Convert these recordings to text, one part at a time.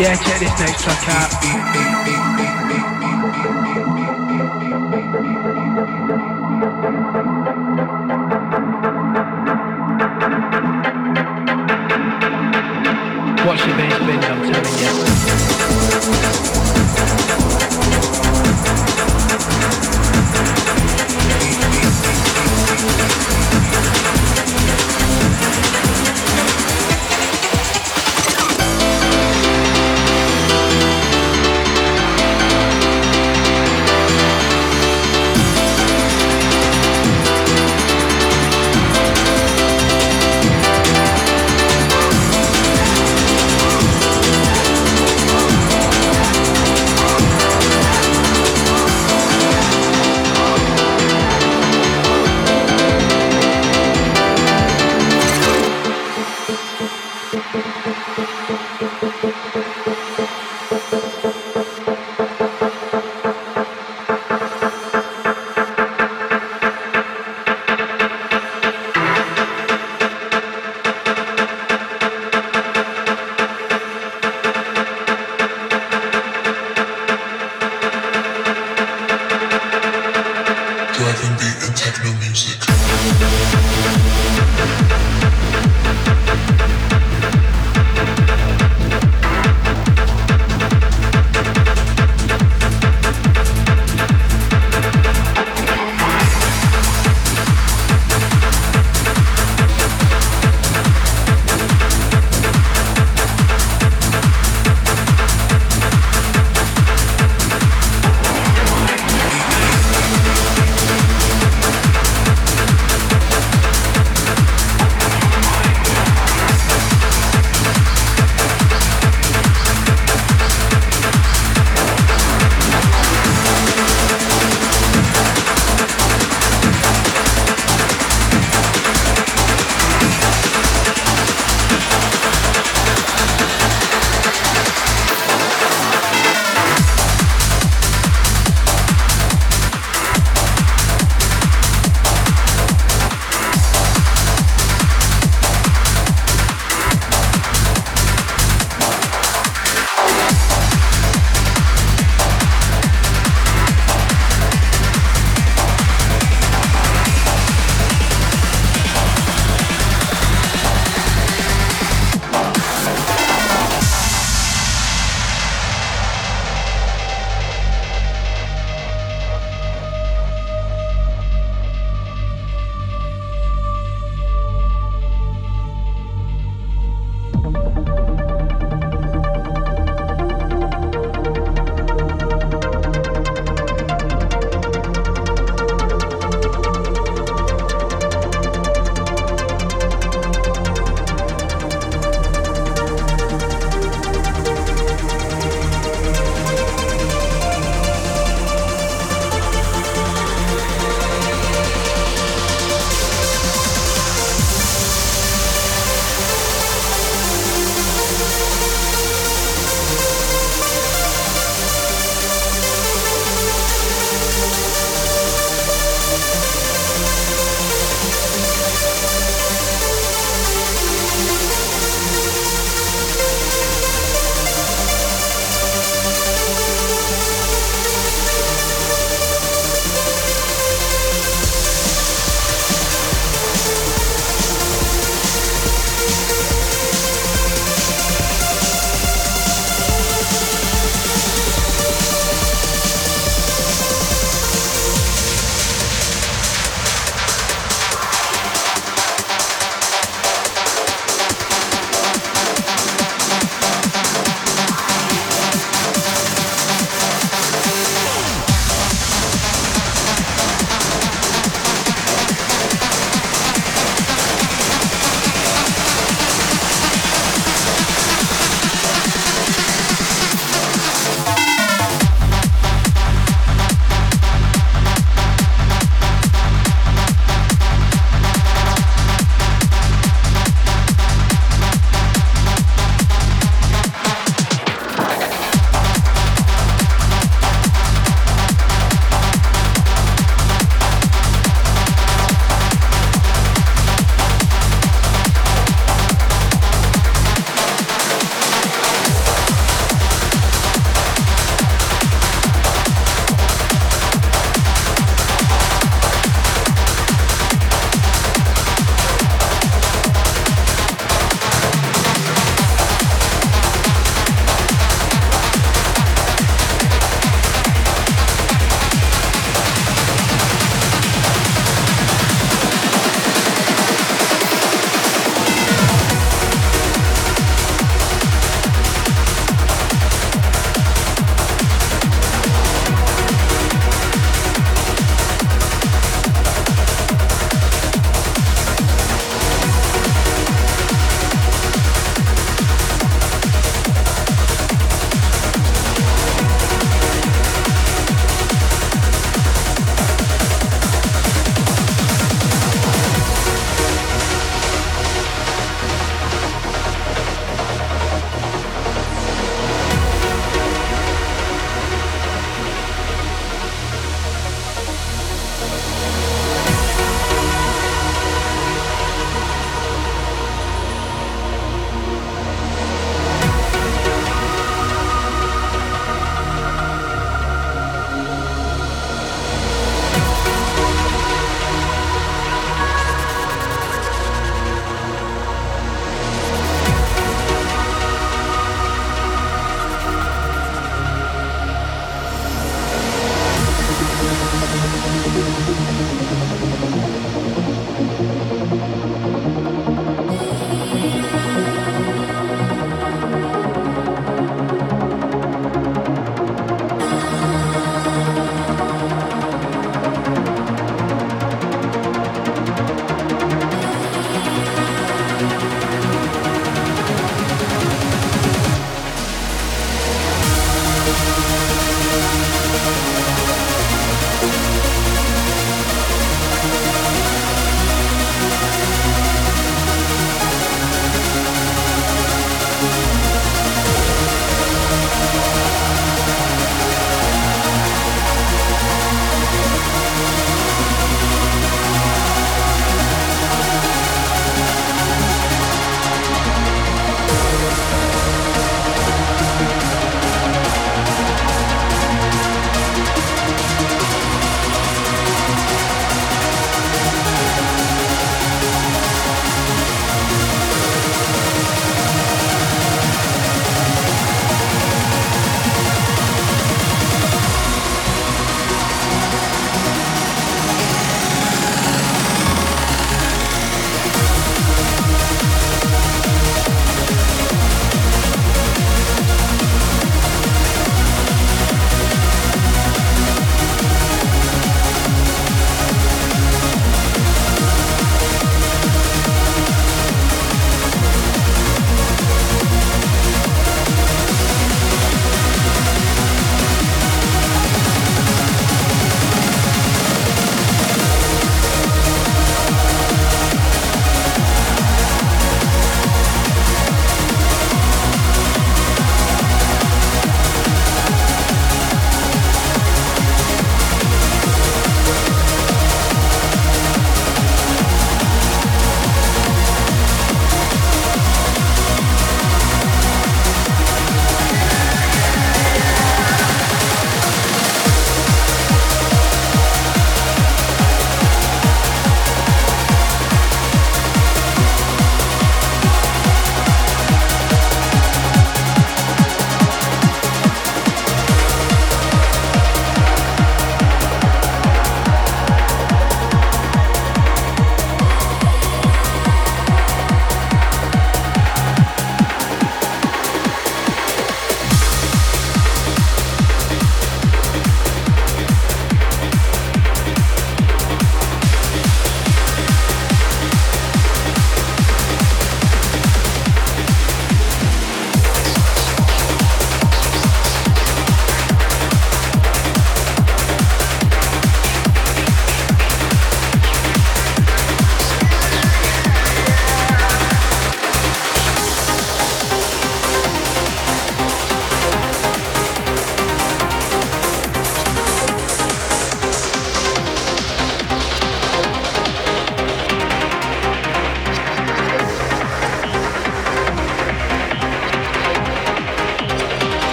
Yeah, check this next track out.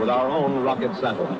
With our own rocket satellite.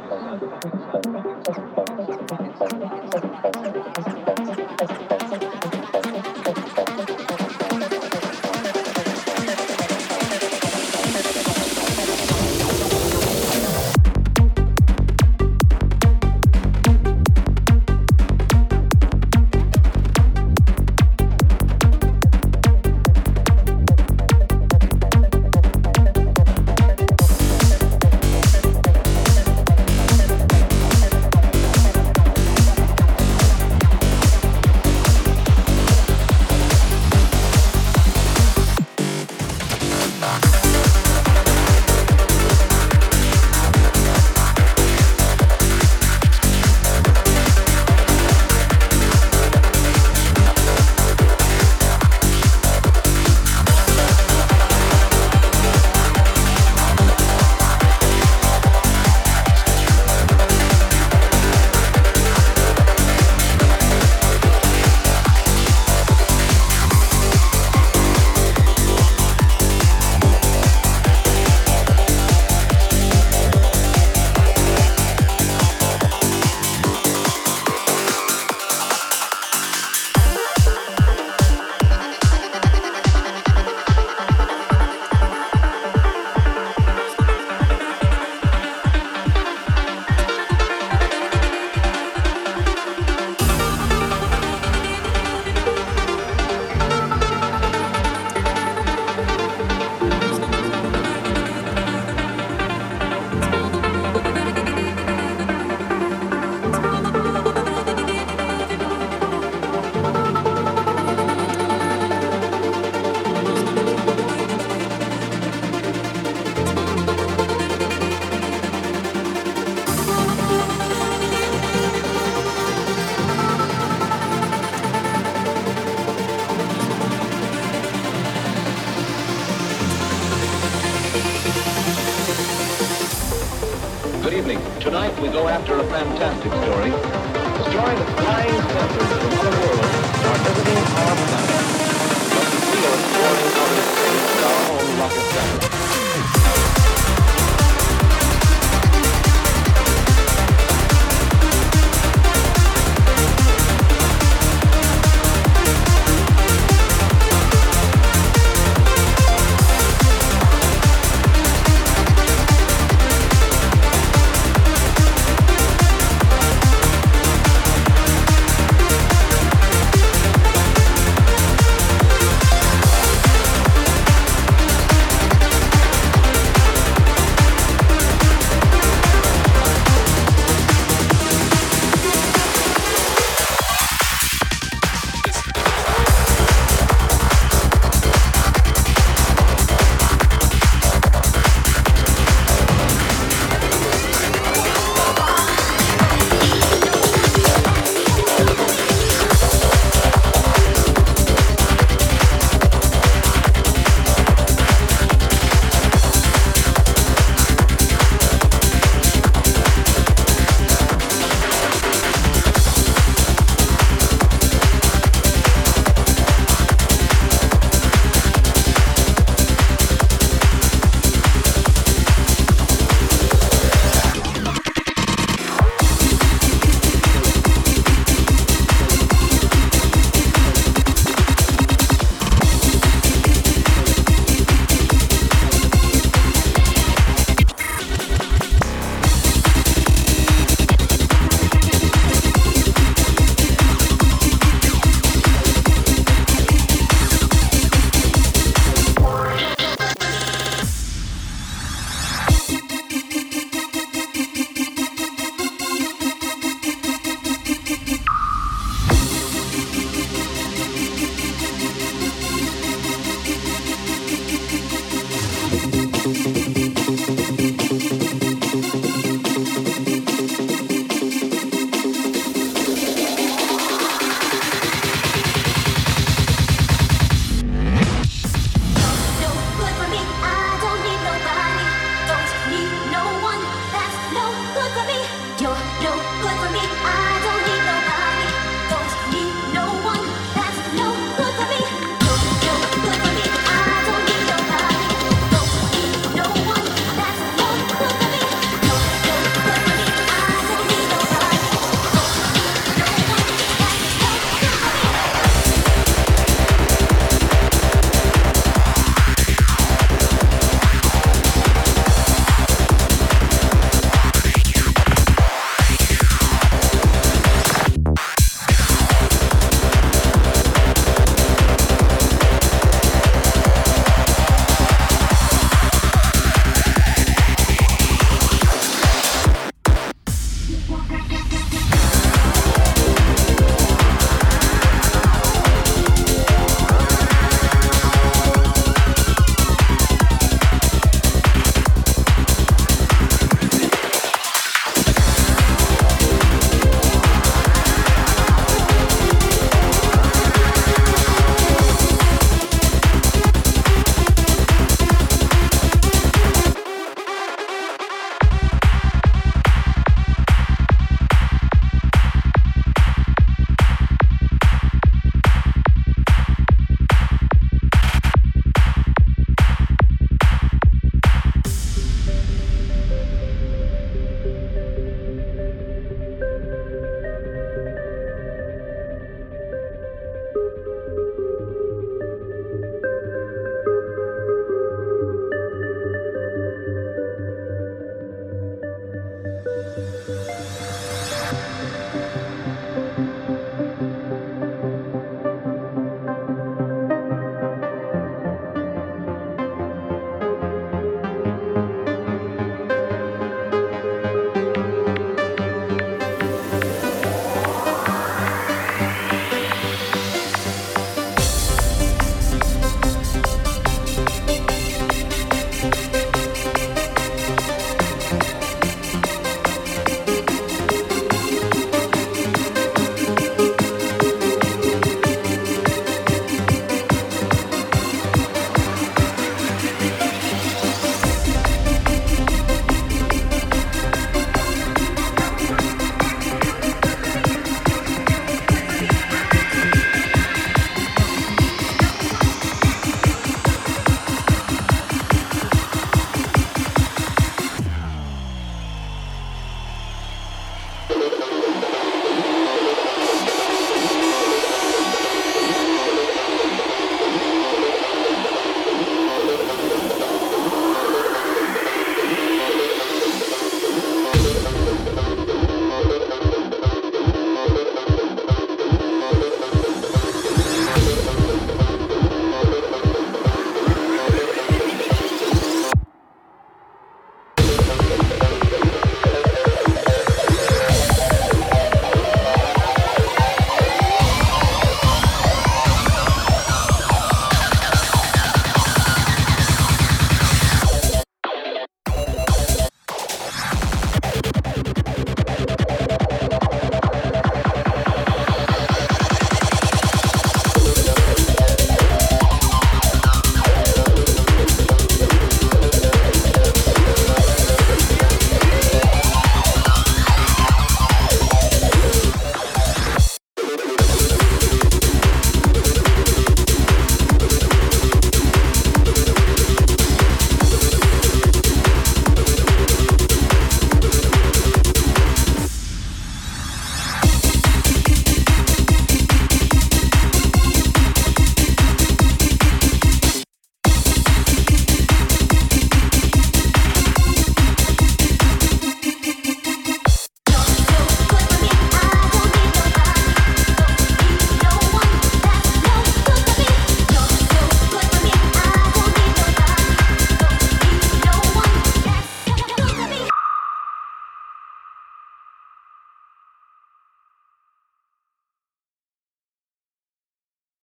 evening. Tonight we go after a fantastic story. The story that flying saucers from other worlds are visiting our planet. Must feel and out of space in our own rocket planet.